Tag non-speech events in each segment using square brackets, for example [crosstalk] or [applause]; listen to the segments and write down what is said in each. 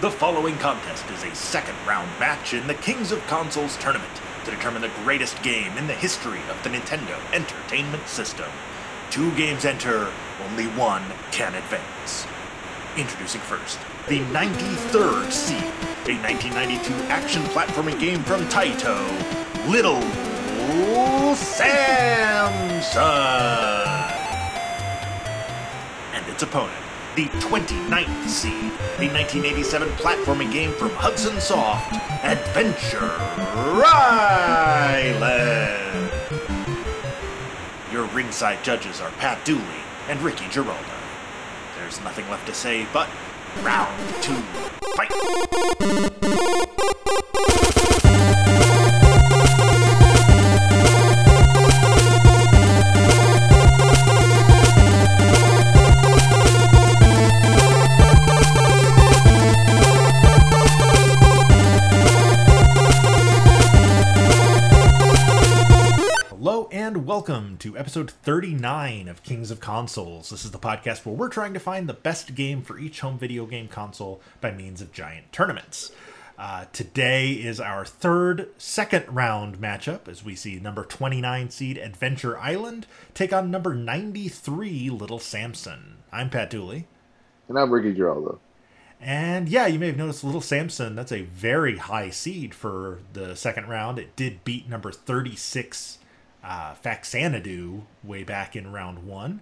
The following contest is a second round match in the Kings of Consoles tournament to determine the greatest game in the history of the Nintendo Entertainment System. Two games enter, only one can advance. Introducing first, the 93rd seed, a 1992 action platforming game from Taito, Little Samson! And its opponent, the 29th seed, the 1987 platforming game from Hudson Soft, Adventure Island. Your ringside judges are Pat Dooley and Ricky Giraldo. There's nothing left to say but round two, fight! Welcome to episode 39 of Kings of Consoles. This is the podcast where we're trying to find the best game for each home video game console by means of giant tournaments. Uh, today is our third second round matchup as we see number 29 seed Adventure Island take on number 93 Little Samson. I'm Pat Dooley. And I'm Ricky Giraldo. And yeah, you may have noticed Little Samson, that's a very high seed for the second round. It did beat number 36 uh, Faxanadu way back in round one.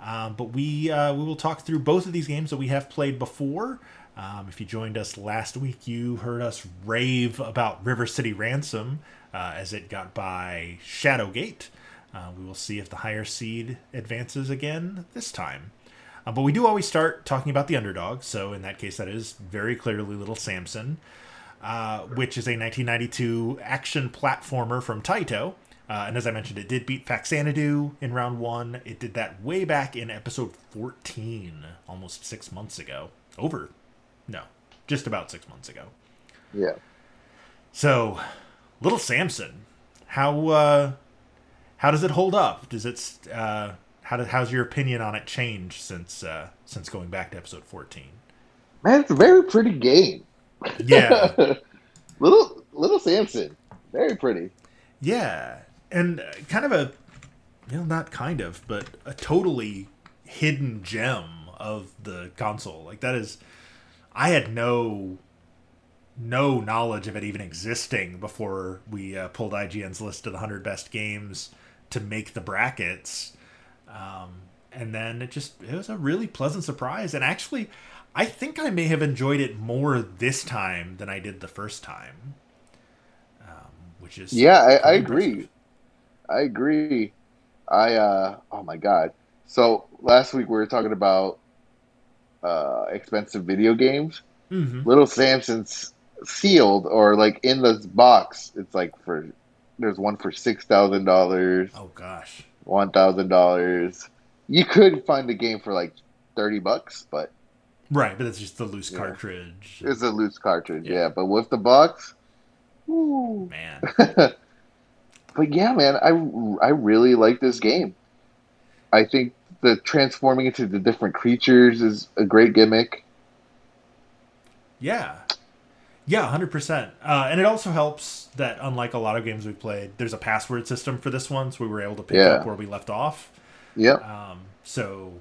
Um, but we uh, we will talk through both of these games that we have played before. Um, if you joined us last week, you heard us rave about River City Ransom uh, as it got by Shadowgate. Uh, we will see if the higher seed advances again this time. Uh, but we do always start talking about the underdog. So in that case, that is very clearly Little Samson, uh, which is a 1992 action platformer from Taito. Uh, and as I mentioned, it did beat Faxanadu in round one. It did that way back in episode 14, almost six months ago. Over. No, just about six months ago. Yeah. So, Little Samson, how uh, how does it hold up? Does it uh, how do, how's your opinion on it change since uh, since going back to episode 14? Man, it's a very pretty game. Yeah, [laughs] little little Samson. Very pretty. yeah, and kind of a you know not kind of, but a totally hidden gem of the console. Like that is, I had no no knowledge of it even existing before we uh, pulled IGN's list of the 100 best games to make the brackets. Um, and then it just it was a really pleasant surprise and actually I think I may have enjoyed it more this time than I did the first time. Um, which is Yeah, I, I agree. I agree. I uh oh my god. So last week we were talking about uh expensive video games. Mhm. Little Samson's sealed or like in this box. It's like for there's one for six thousand dollars, Oh gosh. one thousand dollars. You could find the game for like thirty bucks, but Right, but it's just the loose Yeah. cartridge. it's a loose cartridge. Yeah. Yeah, but with the box, ooh. Man. [laughs] but yeah, man, I I really like this game. I think the transforming into the different creatures is a great gimmick. Yeah. Yeah, 100%. Uh, and it also helps that, unlike a lot of games we've played, there's a password system for this one, so we were able to pick Yeah. up where we left off. Yep. Um, so,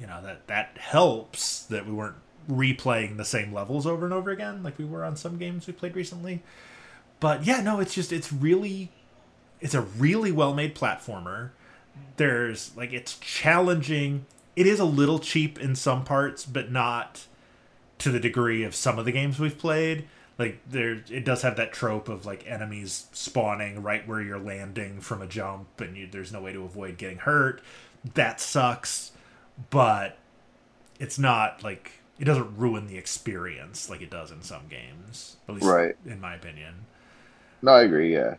you know, that, that helps that we weren't replaying the same levels over and over again like we were on some games we played recently. But yeah, no, it's just, it's really, it's a really well made platformer. There's, like, it's challenging. It is a little cheap in some parts, but not to the degree of some of the games we've played. Like there, it does have that trope of like enemies spawning right where you're landing from a jump, and you, there's no way to avoid getting hurt. That sucks, but it's not like it doesn't ruin the experience like it does in some games. At least, Right. in my opinion. No, I agree. Yeah.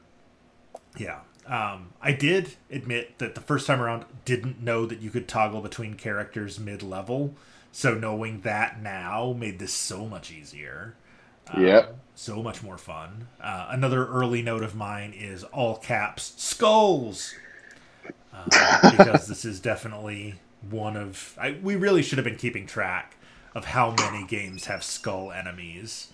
Yeah. Um, I did admit that the first time around didn't know that you could toggle between characters mid level. So knowing that now made this so much easier. Um, Yep. So much more fun. Uh, another early note of mine is all caps skulls. Uh, [laughs] because this is definitely one of. I, we really should have been keeping track of how many games have skull enemies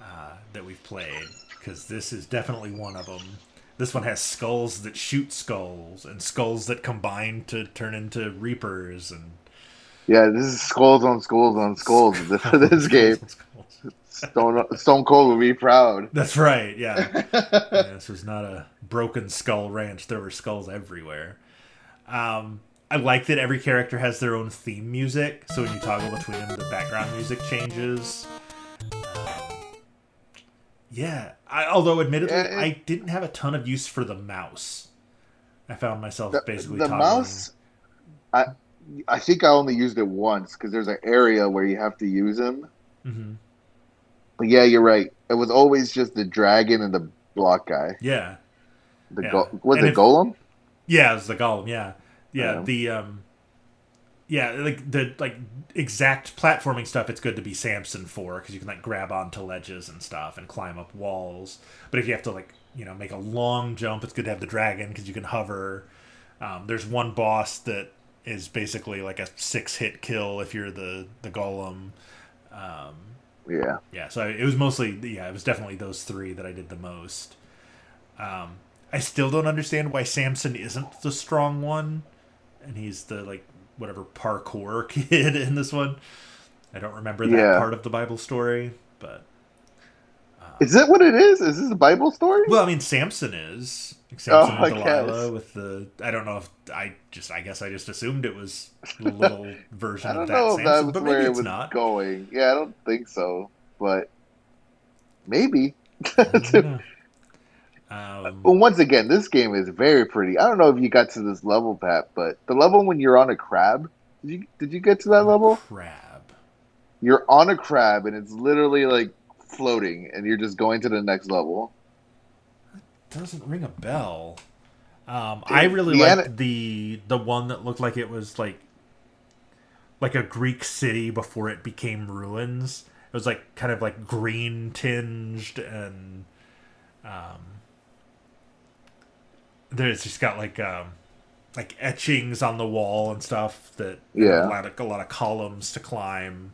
uh, that we've played because this is definitely one of them. This one has skulls that shoot skulls and skulls that combine to turn into reapers and Yeah, this is skulls on skulls on skulls [laughs] for this game. Stone, Stone Cold will be proud. That's right. Yeah. [laughs] yeah. This was not a broken skull ranch. There were skulls everywhere. Um, I like that every character has their own theme music. So when you toggle between them, the background music changes. Um, yeah. I, although, admittedly, Yeah, it- I didn't have a ton of use for the mouse. I found myself The, basically the toggling. mouse, I I think I only used it once because there's an area where you have to use him. hmm But yeah, you're right. It was always just the dragon and the block guy. Yeah. The Yeah. go- was And it if- Golem? Yeah, it was the golem. Yeah, yeah. Yeah. The um, yeah, like the like exact platforming stuff. It's good to be Samson for because you can like grab onto ledges and stuff and climb up walls. But if you have to like you know make a long jump, it's good to have the dragon because you can hover. Um, there's one boss that is basically like a six hit kill if you're the the golem. Um, Yeah. yeah so it was mostly yeah it was definitely those three that i did the most um i still don't understand why samson isn't the strong one and he's the like whatever parkour [laughs] kid in this one i don't remember that Yeah. part of the bible story but uh, Is that what it is? Is this a Bible story? well i mean samson is samson Oh, and delilah guess. with the i don't know if i just i guess i just assumed it was a little [laughs] version of that know samson that's but where maybe it it's was not going. Yeah, I don't think so, but maybe. [laughs] Um, Well, once again, this game is very pretty. I don't know if you got to this level, Pat, but the level when you're on a crab, did you did you get to that level? crab You're on a crab and it's literally like floating, and you're just going to the next level. It doesn't ring a bell. Um, I really the liked ani- the the one that looked like it was like like a Greek city before it became ruins. It was like kind of like green tinged and um, there's just got like um, like etchings on the wall and stuff that Yeah. a lot of, a lot of columns to climb.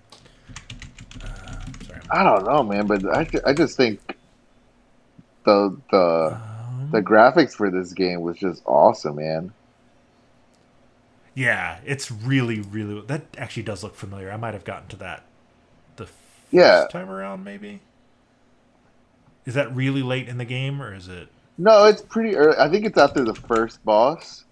Uh, sorry. I don't know, man, but I, I just think the the Um, the graphics for this game was just awesome, man. Yeah, it's really, really. That actually does look familiar. I might have gotten to that the first Yeah. time around, maybe. Is that really late in the game, or is it? No, it's pretty early. I think it's after the first boss.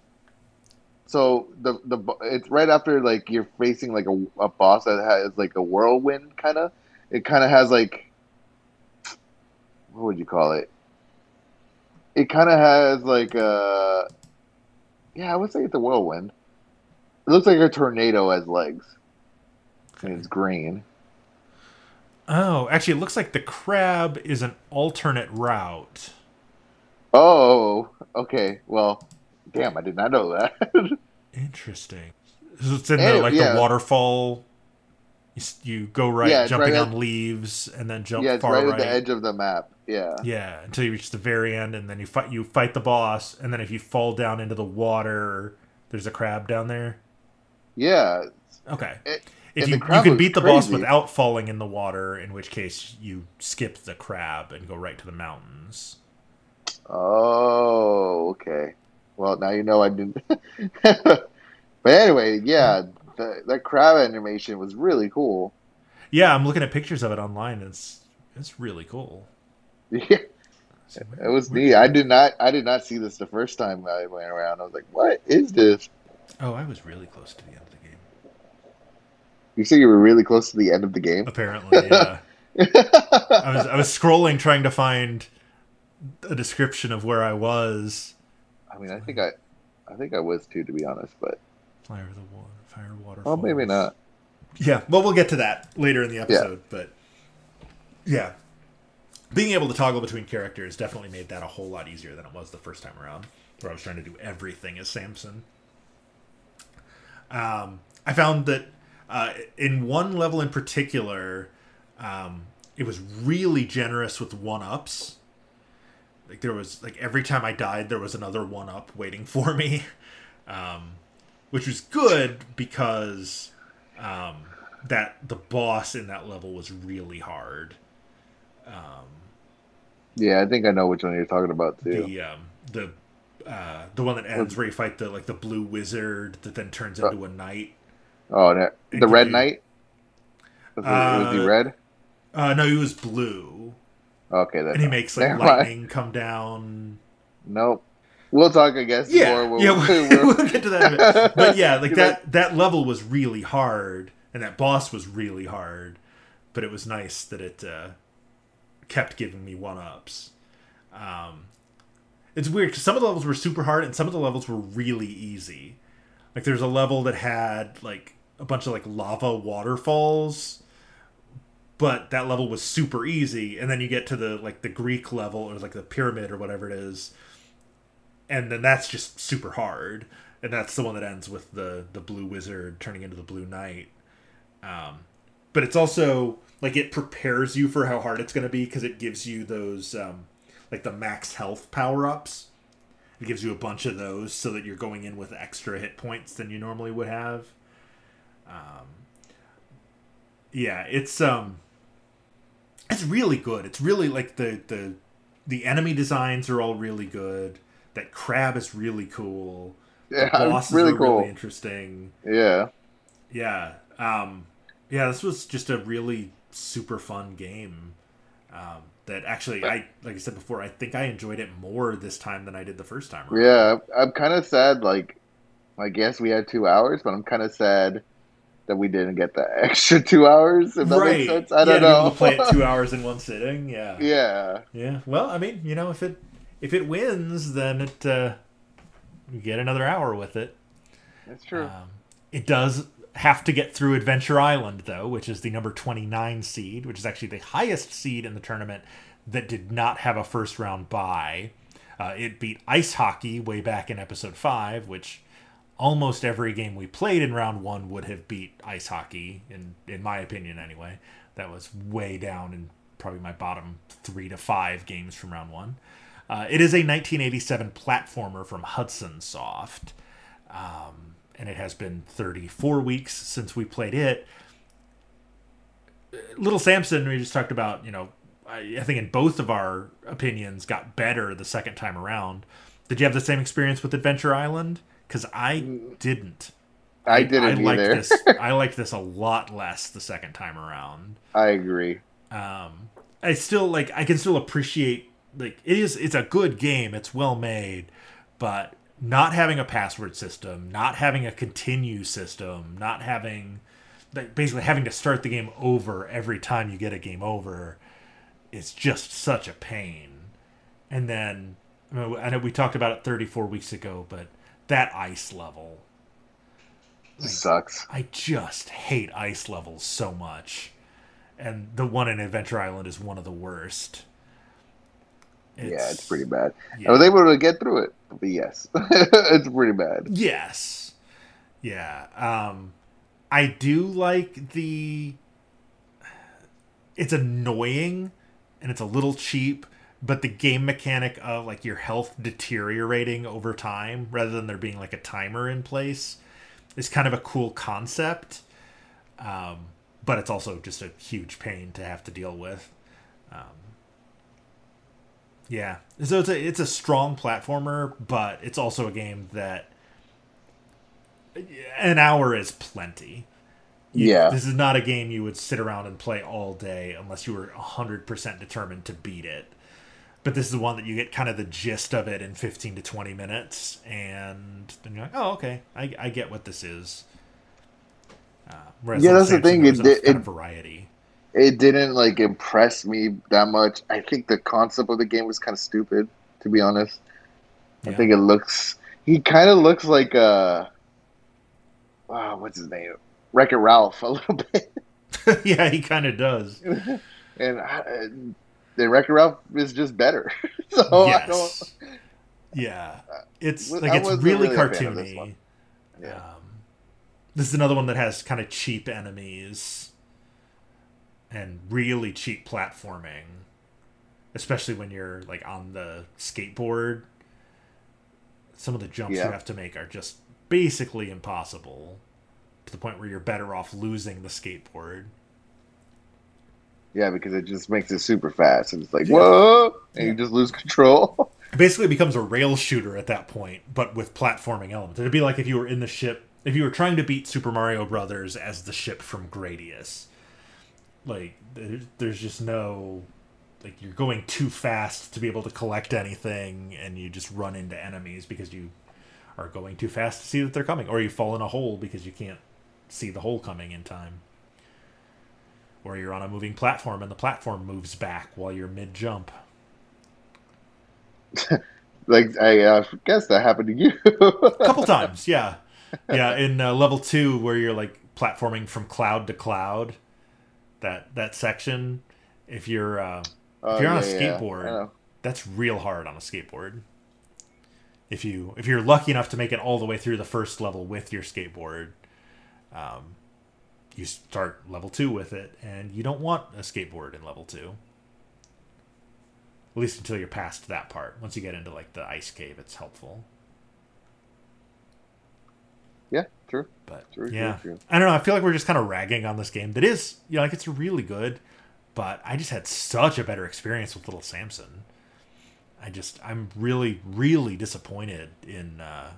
So the the it's right after like you're facing like a, a boss that has like a whirlwind kind of. It kind of has like what would you call it? It kind of has like a yeah, I would say it's a whirlwind. It looks like a tornado has legs. And it's green. Oh, actually, it looks like the crab is an alternate route. Oh, okay. Well, damn, I did not know that. Interesting. So it's in Eh, the like yeah. the waterfall. You, you go right, Yeah, jumping right on at- leaves, and then jump yeah, it's far right, right. at the edge of the map. Yeah. Yeah, until you reach the very end, and then you fight. You fight the boss, and then if you fall down into the water, there's a crab down there. Yeah. Okay. It- if you you can beat the boss without falling in the water, in which case you skip the crab and go right to the mountains. Oh, okay. Well, now you know I didn't. [laughs] but anyway, yeah, the, that crab animation was really cool. Yeah, I'm looking at pictures of it online. It's it's really cool. Yeah, So it was neat. I did not. I did not see this the first time I went around. I was like, "What is this?" Oh, I was really close to the end of the game. You said you were really close to the end of the game. Apparently, yeah. [laughs] I was I was scrolling trying to find a description of where I was. I mean, I think I, I think I was too, to be honest. But Fire the water, fire water. oh, maybe not. Yeah, well, we'll get to that later in the episode, but yeah, being able to toggle between characters definitely made that a whole lot easier than it was the first time around, where I was trying to do everything as Samson. Um, I found that uh, in one level in particular, um, it was really generous with one ups. Like there was like every time I died, there was another one up waiting for me, [laughs] um, which was good because um, that the boss in that level was really hard. Um, Yeah, I think I know which one you're talking about too. the um, the uh, the one that ends where you fight the like the blue wizard that then turns Uh, into a knight. oh, that, the Red be- Knight. Was, it, was he Uh, red? Uh, no, he was blue, Okay, then. and he makes like mind. lightning come down. Nope. We'll talk, I guess. Yeah, more yeah, we'll, [laughs] we'll get to that. in a. [laughs] But yeah, like that that level was really hard, and that boss was really hard. But it was nice that it uh, kept giving me one ups. Um, it's weird because some of the levels were super hard, and some of the levels were really easy. Like there's a level that had like a bunch of like lava waterfalls, but that level was super easy. And then you get to the like the Greek level or like the pyramid or whatever it is, and then that's just super hard and that's the one that ends with the the blue wizard turning into the blue knight um but it's also like it prepares you for how hard it's going to be because it gives you those um like the max health power-ups it gives you a bunch of those so that you're going in with extra hit points than you normally would have um yeah it's um it's really good it's really like the the the enemy designs are all really good that crab is really cool. The yeah, [laughs] bosses really are cool. really interesting. yeah. Yeah. Um, yeah, this was just a really super fun game. Um, that actually, I like I said before, I think I enjoyed it more this time than I did the first time. around. Yeah, I'm kind of sad. Like, I guess we had two hours, but I'm kind of sad that we didn't get the [laughs] extra two hours. If that right. makes sense, I don't yeah, know. to play it two [laughs] hours in one sitting. Yeah. yeah, Yeah. Well, I mean, you know, if it if it wins, then it uh, you get another hour with it. that's true. Um, it does have to get through Adventure Island, though, which is the number 29 seed, which is actually the highest seed in the tournament that did not have a first round bye. Uh, it beat ice hockey way back in episode 5, which almost every game we played in round 1 would have beat ice hockey, in, in my opinion, anyway. That was way down in probably my bottom 3 to 5 games from round 1. Uh, it is a 1987 platformer from Hudson Soft um, and it has been 34 weeks since we played it. Little Samson, we just talked about, you know, I, I think in both of our opinions got better the second time around. Did you have the same experience with Adventure Island? Because I didn't. I didn't I either. this. [laughs] I like this a lot less the second time around. I agree. Um, I still like. I can still appreciate like it is. It's a good game. It's well made, but not having a password system, not having a continue system, not having like basically having to start the game over every time you get a game over, it's just such a pain. And then I, mean, I know we talked about it 34 weeks ago, but that ice level, Sucks. I just hate ice levels so much. And the one in Adventure Island is one of the worst. yeah, it's pretty bad. yeah. I was able to get through it, but yes, [laughs] it's pretty bad. Yes. Yeah. Um I do like the it's annoying and it's a little cheap, but the game mechanic of like your health deteriorating over time rather than there being like a timer in place is kind of a cool concept. Um but it's also just a huge pain to have to deal with. Um yeah. So it's a it's a strong platformer, but it's also a game that an hour is plenty. Yeah. This is not a game you would sit around and play all day unless you were 100% determined to beat it. But this is the one that you get kind of the gist of it in 15 to 20 minutes, and then you're like, oh, okay, I, I get what this is. Uh, Yeah, that's the thing, it did it, variety it didn't like impress me that much. I think the concept of the game was kind of stupid, to be honest. I think it looks. He kind of looks like uh, wow, what's his name? Wreck It Ralph a little [laughs] bit. [laughs] yeah, he kind of does. [laughs] and I, the Wreck Ralph is just better. [laughs] so I don't. Yeah. It's I like it's really, really cartoony. Yeah. Um, this is another one that has kind of cheap enemies and really cheap platforming, especially when you're like on the skateboard. Some of the jumps Yeah. you have to make are just basically impossible. to the point where you're better off losing the skateboard. Yeah, because it just makes it super fast, and it's like whoa, and you just lose control. [laughs] Basically, it becomes a rail shooter at that point, but with platforming elements. It'd be like if you were in the ship, if you were trying to beat Super Mario Brothers as the ship from Gradius. Like, there's just no like you're going too fast to be able to collect anything and you just run into enemies because you are going too fast to see that they're coming or you fall in a hole because you can't see the hole coming in time or you're on a moving platform and the platform moves back while you're mid jump [laughs] like I uh, guess that happened to you a couple [laughs] times yeah yeah in uh, level 2 where you're like platforming from cloud to cloud that that section if you're uh, Oh, if you're on yeah, a skateboard, know. that's real hard on a skateboard. If you if you're lucky enough to make it all the way through the first level with your skateboard, um, you start level two with it, and you don't want a skateboard in level two. At least until you're past that part. Once you get into like the ice cave, it's helpful. Yeah, true. But True, true, yeah, true. I don't know. I feel like we're just kind of ragging on this game. That is, you know, like it's really good, but I just had such a better experience with Little Samson. I just, I'm really, really disappointed in uh,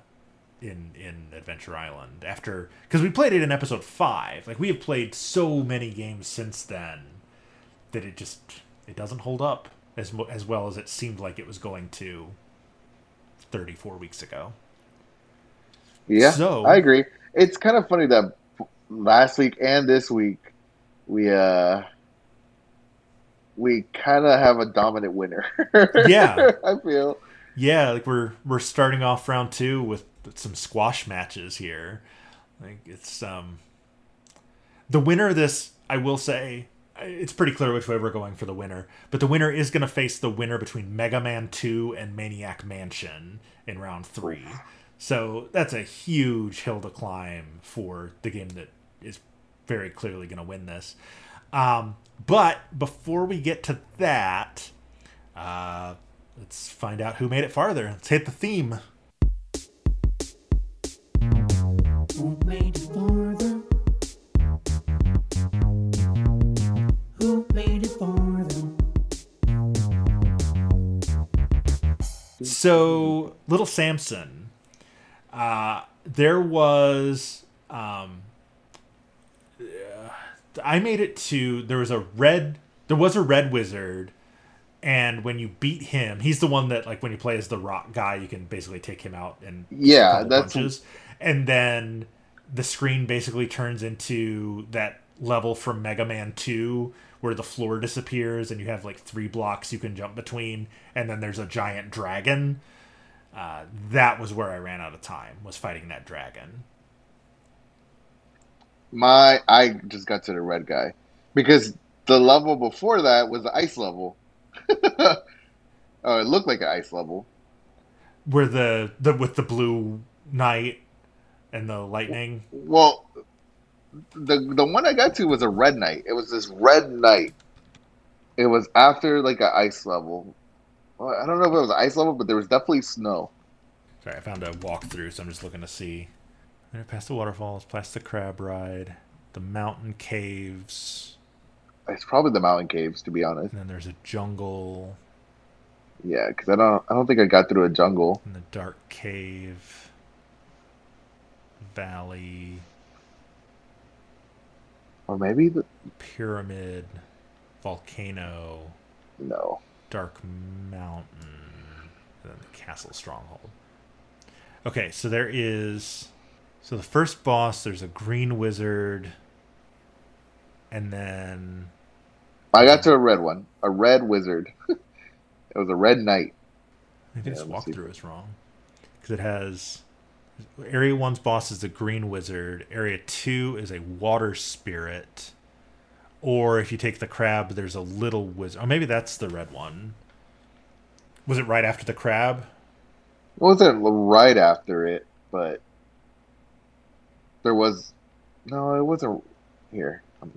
in in Adventure Island after because we played it in episode five. Like we have played so many games since then that it just it doesn't hold up as as well as it seemed like it was going to 34 weeks ago. Yeah, So- I agree. It's kind of funny that last week and this week we uh we kind of have a dominant winner. [laughs] Yeah. I feel. Yeah, like we're we're starting off round two with some squash matches here. Like it's um the winner of this, I will say, it's pretty clear which way we're going for the winner. But the winner is going to face the winner between Mega Man Two and Maniac Mansion in round three. So that's a huge hill to climb for the game that is very clearly going to win this. Um, but before we get to that, uh, let's find out who made it farther. Let's hit the theme. So, Little Samson, uh, there was. Um, uh, I made it to. There was a red. There was a red wizard, and when you beat him, he's the one that like when you play as the rock guy, you can basically take him out and Yeah, that's- punches, and then the screen basically turns into that level from Mega Man Two where the floor disappears and you have like three blocks you can jump between, and then there's a giant dragon. Uh, that was where I ran out of time. Was fighting that dragon. My I just got to the red guy because the level before that was the ice level. [laughs] oh, it looked like an ice level. Where the the with the blue knight and the lightning. Well, the the one I got to was a red knight. It was this red knight. It was after like an ice level. Well, I don't know if it was ice level, but there was definitely snow. Sorry, I found a walkthrough, so I'm just looking to see. Past the waterfalls, past the crab ride, the mountain caves, It's probably the mountain caves, to be honest. and then there's a jungle Yeah, because I don't I don't think I got through a jungle. and the dark cave, valley, Or maybe the pyramid, volcano, no. dark mountain, and then the castle stronghold. Okay, so there is. So the first boss, there's a green wizard, and then I got to a red one, a red wizard. [laughs] it was a red knight. Maybe Yeah, this let me see. walkthrough is wrong because it has area one's boss is a green wizard. Area two is a water spirit, or if you take the crab, there's a little wizard. Oh, maybe that's the red one. Was it right after the crab? It wasn't right after it, but there was no. It wasn't here. I'm,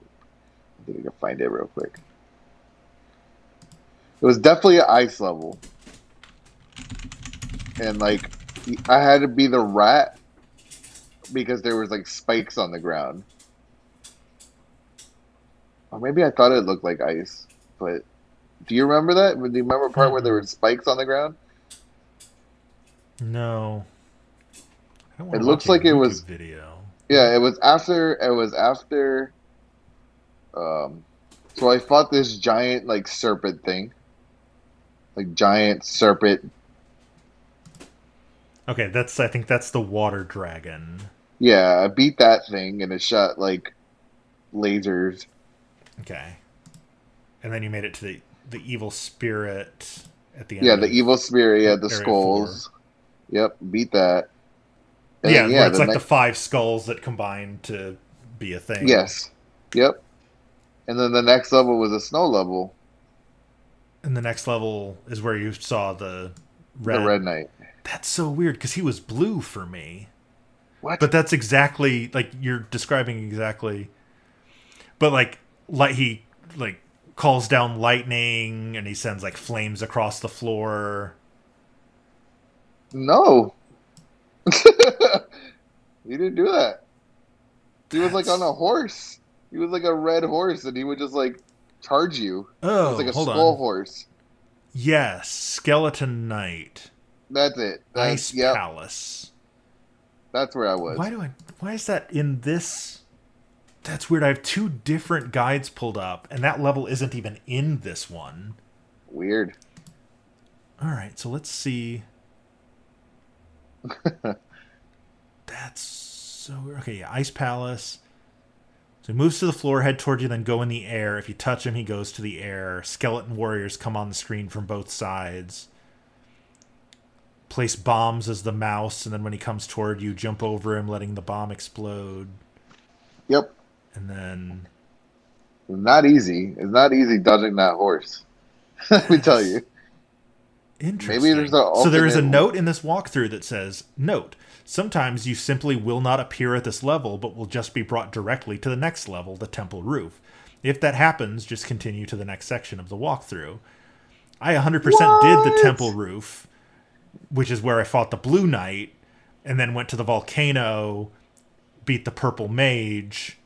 I think I can find it real quick. It was definitely an ice level, and like I had to be the rat because there was like spikes on the ground. Or maybe I thought it looked like ice, but do you remember that? Do you remember part where there were spikes on the ground? No. I don't wanna It looks like it was- video. Yeah, it was after. It was after. Um, so I fought this giant like serpent thing, like giant serpent. Okay, that's I think that's the water dragon. Yeah, I beat that thing and it shot like lasers. Okay. And then you made it to the the evil spirit at the end. Yeah, of- the evil spirit. Yeah, the skulls. Yep, beat that. And Yeah, then, where it's the like the five skulls that combine to be a thing. Yes. Yep. And then the next level was a snow level, And the next level is where you saw the red. the red knight. That's so weird because he was blue for me. What? But that's exactly like you're describing exactly. But like, like he like calls down lightning and he sends like flames across the floor. No. [laughs] he didn't do that. He was like on a horse. He was like a red horse, and he would just like charge you. It Oh, was like a oh, hold skull on. horse. Yes, skeleton knight, That's it. That's, ice yep, palace. that's where I was. Why do I? Why is that in this? That's weird. I have two different guides pulled up, and that level isn't even in this one. Weird. All right, so let's see. [laughs] That's so weird. Okay, yeah, Ice Palace. So he moves to the floor, head towards you, then go in the air. If you touch him, he goes to the air. Skeleton warriors come on the screen from both sides. Place bombs as the mouse, and then when he comes toward you, jump over him, letting the bomb explode. Yep. And then It's not easy. It's not easy dodging that horse. [laughs] Let me tell you. Interesting. there's a so there is a note in this walkthrough that says, "Note: Sometimes you simply will not appear at this level, but will just be brought directly to the next level, the temple roof. If that happens, just continue to the next section of the walkthrough." I 100% did the temple roof, which is where I fought the Blue Knight, and then went to the volcano, beat the Purple Mage,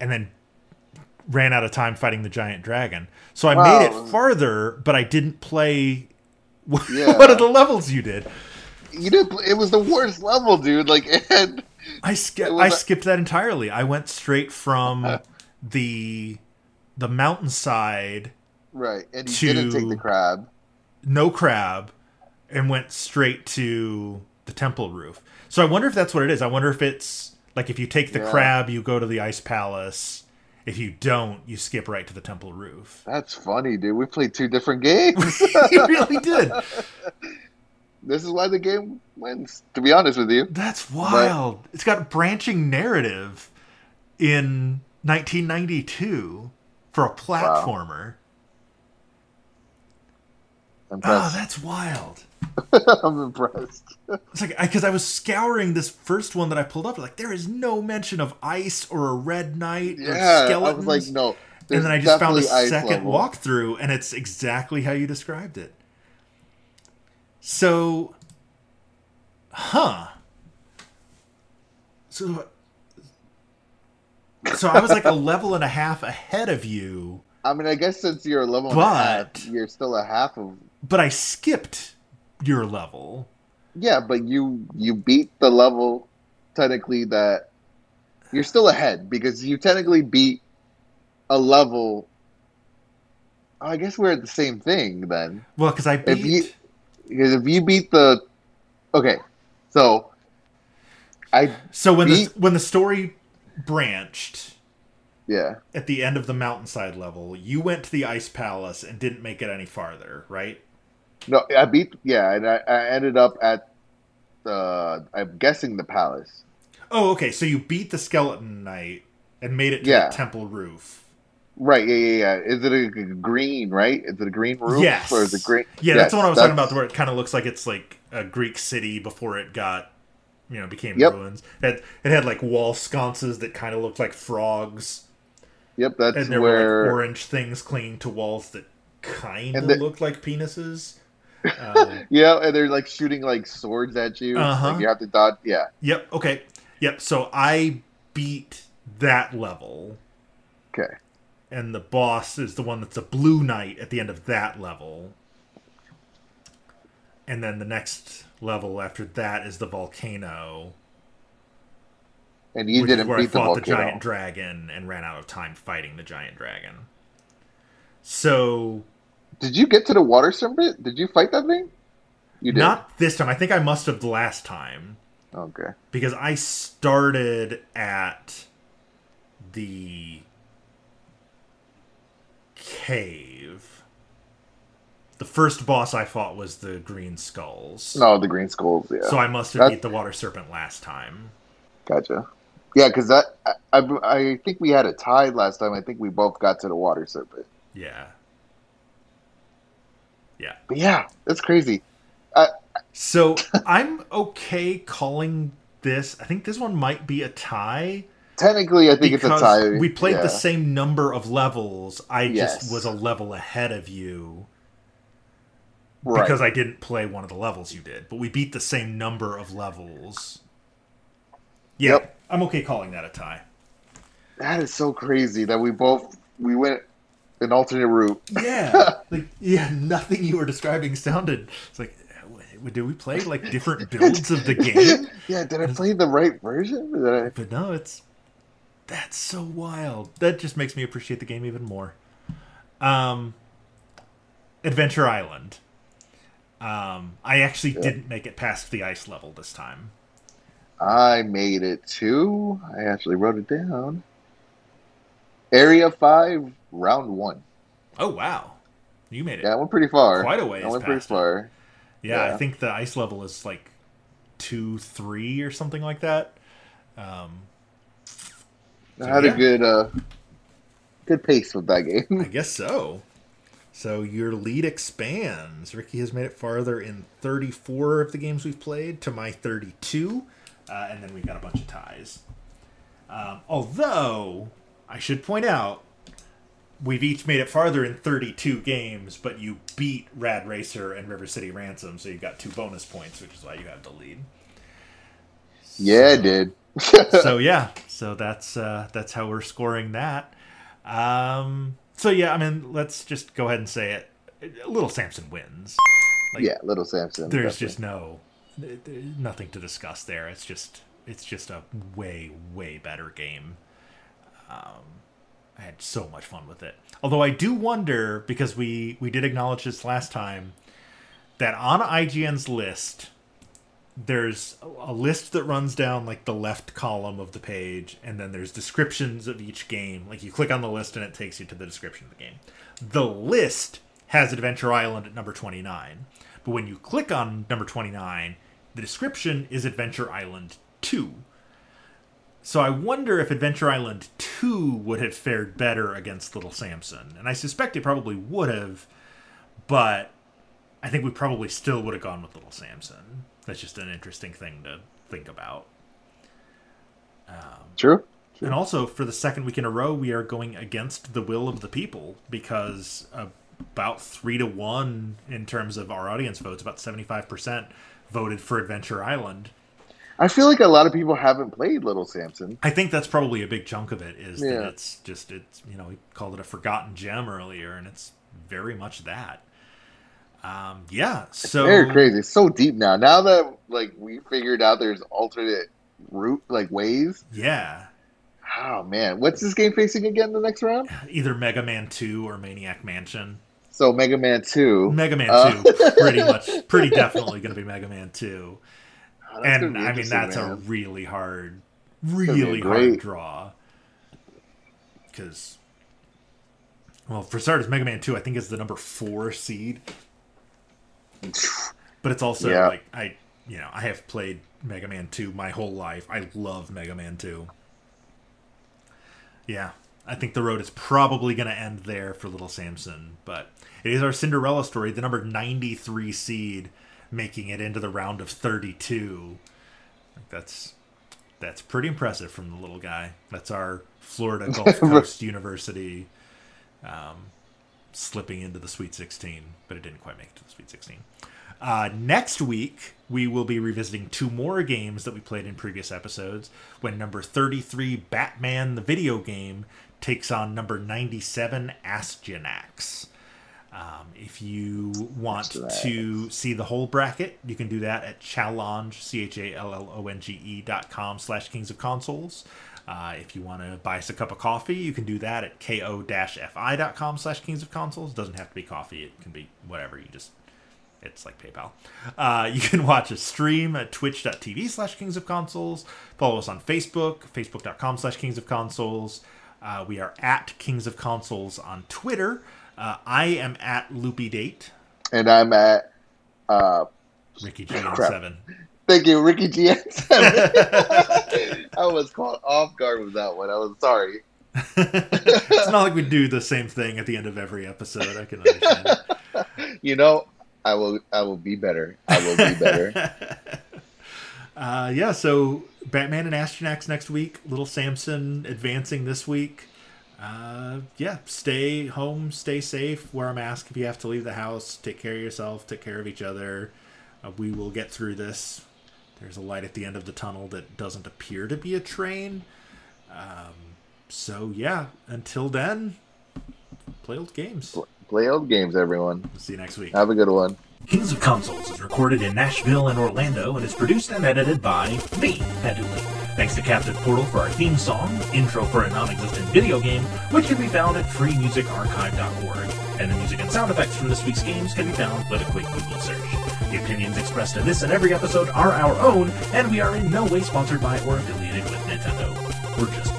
and then ran out of time fighting the giant dragon. So I made it Wow. farther, but I didn't play [laughs] Yeah. one of the levels you did. You did. It was the worst level, dude. Like, [laughs] had, I sk- It I skipped that entirely. I went straight from [laughs] the the mountainside, right, and you didn't take the crab. no crab, and went straight to the temple roof. So I wonder if that's what it is. I wonder if it's like if you take the Yeah. crab, you go to the ice palace. If you don't, you skip right to the temple roof. That's funny, dude. We played two different games. [laughs] you really did. [laughs] this is why the game wins. To be honest with you, That's wild. it's got branching narrative in 1992 for a platformer. Oh, that's wild. [laughs] I'm impressed. It's like because I, was scouring this first one that I pulled up, like there is no mention of ice or a red knight Yeah, or I skeletons. was like, no. and then I just found the ice second level. walkthrough, and it's exactly how you described it. So, huh? So, so I was like a [laughs] level and a half ahead of you, I mean, I guess since you're a level and a half, But- you're still a half of. but I skipped your level. Yeah, but you you beat the level technically that you're still ahead because you technically beat a level. I guess we're at the same thing then. Well, because I beat. If you because if you beat the okay, so I so when the when the story branched yeah at the end of the mountainside level, you went to the ice palace and didn't make it any farther, right? No I beat yeah and I, I ended up at the I'm guessing the palace. Oh, okay. So you beat the skeleton knight and made it to Yeah. the temple roof. Right, yeah, yeah, yeah. Is it a green, right? Is it a green roof? Yes. Or is it green? Yeah, Yes, that's the one I was talking about, where it kind of looks like it's like a Greek city before it got, you know, became Yep. ruins. It had, it had like wall sconces that kind of looked like frogs, Yep, that's and there were like orange things clinging to walls that kind of the- looked like penises. Um, [laughs] Yeah, and they're like shooting like swords at you. Uh-huh. Like you have to dodge. Yeah, Yep. Okay. Yep. So I beat that level, Okay. and the boss is the one that's a blue knight at the end of that level. And then the next level after that is the volcano, And you didn't where beat the fought the, volcano. giant dragon and ran out of time fighting the giant dragon. So Did you get to the water serpent? Did you fight that thing? You did. not this time. I think I must have the last time. Okay. because I started at the cave. The first boss I fought was the green skulls. No, the green skulls. Yeah. So I must have That- beat the water serpent last time. Gotcha. Yeah, because that I, I I think we had a tie last time. I think we both got to the water serpent. Yeah. Yeah. But yeah, that's crazy. So [laughs] I'm okay calling this. I think this one might be a tie. Technically, I think it's a tie. We played yeah. the same number of levels. I Yes. just was a level ahead of you. right. because I didn't play one of the levels you did, but we beat the same number of levels. Yeah, Yep. I'm okay calling that a tie. that is so crazy that we both we went an alternate route. Yeah, [laughs] like yeah, nothing you were describing sounded. It's like, did we play like different builds of the [laughs] game? yeah, did I play the right version? I... But no, it's that's so wild. That just makes me appreciate the game even more. Um, Adventure Island. Um, I actually didn't make it past the ice level this time. I made it too. I actually wrote it down. Area five, round one. Oh wow, you made it. Yeah, I went pretty far. Quite a ways I went pretty far. Yeah, I think the ice level is like two, three, or something like that. Um, I had yeah. a good uh good pace with that game. I guess so. So your lead expands. Ricky has made it farther in 34 of the games we've played to my 32, uh, and then we've got a bunch of ties. Um, although I should point out, we've each made it farther in 32 games, but you beat Rad Racer and River City Ransom, so you've got two bonus points, which is why you have the lead. yeah, it So- did. [laughs] so yeah, so that's uh, that's how we're scoring that. Um, so yeah, I mean, let's just go ahead and say it. Little Samson wins. Like, yeah, Little Samson. there's definitely. just no th- th- nothing to discuss there. It's just it's just a way way better game. Um, I had so much fun with it. Although I do wonder because we we did acknowledge this last time that on IGN's list there's a- list that runs down like the left column of the page and then there's descriptions of each game. Like you click on the list and it takes you to the description of the game. The list has adventure island at number 29 but when you click on number 29 the description is adventure island 2 so i wonder if adventure island 2 would have fared better against little samson and i suspect it probably would have but I think we probably still would have gone with Little Samson. That's just an interesting thing to think about. Um, true. And also, for the second week in a row, we are going against the will of the people because about three to one in terms of our audience votes, about 75% voted for Adventure Island. I feel like a lot of people haven't played Little Samson. I think that's probably a big chunk of it is that it's just, it's, you know, we called it a forgotten gem earlier, and it's very much that. Um, yeah, so. Very crazy. It's so deep now. Now that like we figured out there's alternate route like ways. Yeah. Oh man, what's this game facing again in the next round? Either Mega Man 2 or Maniac Mansion. So Mega Man Two. Mega Man Uh, 2, pretty much, pretty [laughs] definitely going to be Mega Man 2. And I mean, that's a really hard, really hard draw. Because, well, for starters, Mega Man 2, I think, is the number four seed. But it's also Yeah. like, I, you know, I have played Mega Man 2 my whole life. I love Mega Man 2. Yeah, I think the road is probably going to end there for Little Samson, but it is our Cinderella story, the number 93 seed making it into the round of 32. Like that's that's pretty impressive from the little guy. That's our Florida [laughs] Gulf Coast University um, slipping into the Sweet 16, but it didn't quite make it to the Sweet 16. Uh, next week, we will be revisiting two more games that we played in previous episodes when number 33, Batman the Video Game, takes on number 97, Astyanax. Um, if you want to see the whole bracket, you can do that at challonge, C-H-A-L-L-O-N-G-E E dot com slash kings of consoles. Uh, if you want to buy us a cup of coffee, you can do that at ko-fi.com slash kings of consoles. Doesn't have to be coffee. It can be whatever. You just it's like PayPal. Uh, [laughs] you can watch a stream at twitch.tv slash kings of consoles. Follow us on Facebook, facebook.com slash kings of consoles. Uh, we are at kings of consoles on Twitter. Uh, I am at loopy date. And I'm at. Uh, Ricky G seven. thank you, Ricky GX. [laughs] I was caught off guard with that one. I was sorry. [laughs] it's not like we do the same thing at the end of every episode. I can understand. it. [laughs] You know, I will. I will be better. I will be better. Uh, yeah, so Batman and Astyanax next week. Little Samson advancing this week. Uh, yeah, stay home, stay safe, wear a mask if you have to leave the house. Take care of yourself, take care of each other. Uh, we will get through this. There's a light at the end of the tunnel that doesn't appear to be a train. Um, so yeah, until then, play old games. Play old games, everyone. See you next week. Have a good one. Kings of Consoles is recorded in Nashville and Orlando and is produced and edited by me, Pat Dooley. Thanks to Captain Portal for our theme song, intro for a non-existent video game, which can be found at freemusicarchive.org. And the music and sound effects from this week's games can be found with a quick Google search. The opinions expressed in this and every episode are our own, and we are in no way sponsored by or affiliated with Nintendo. We're just.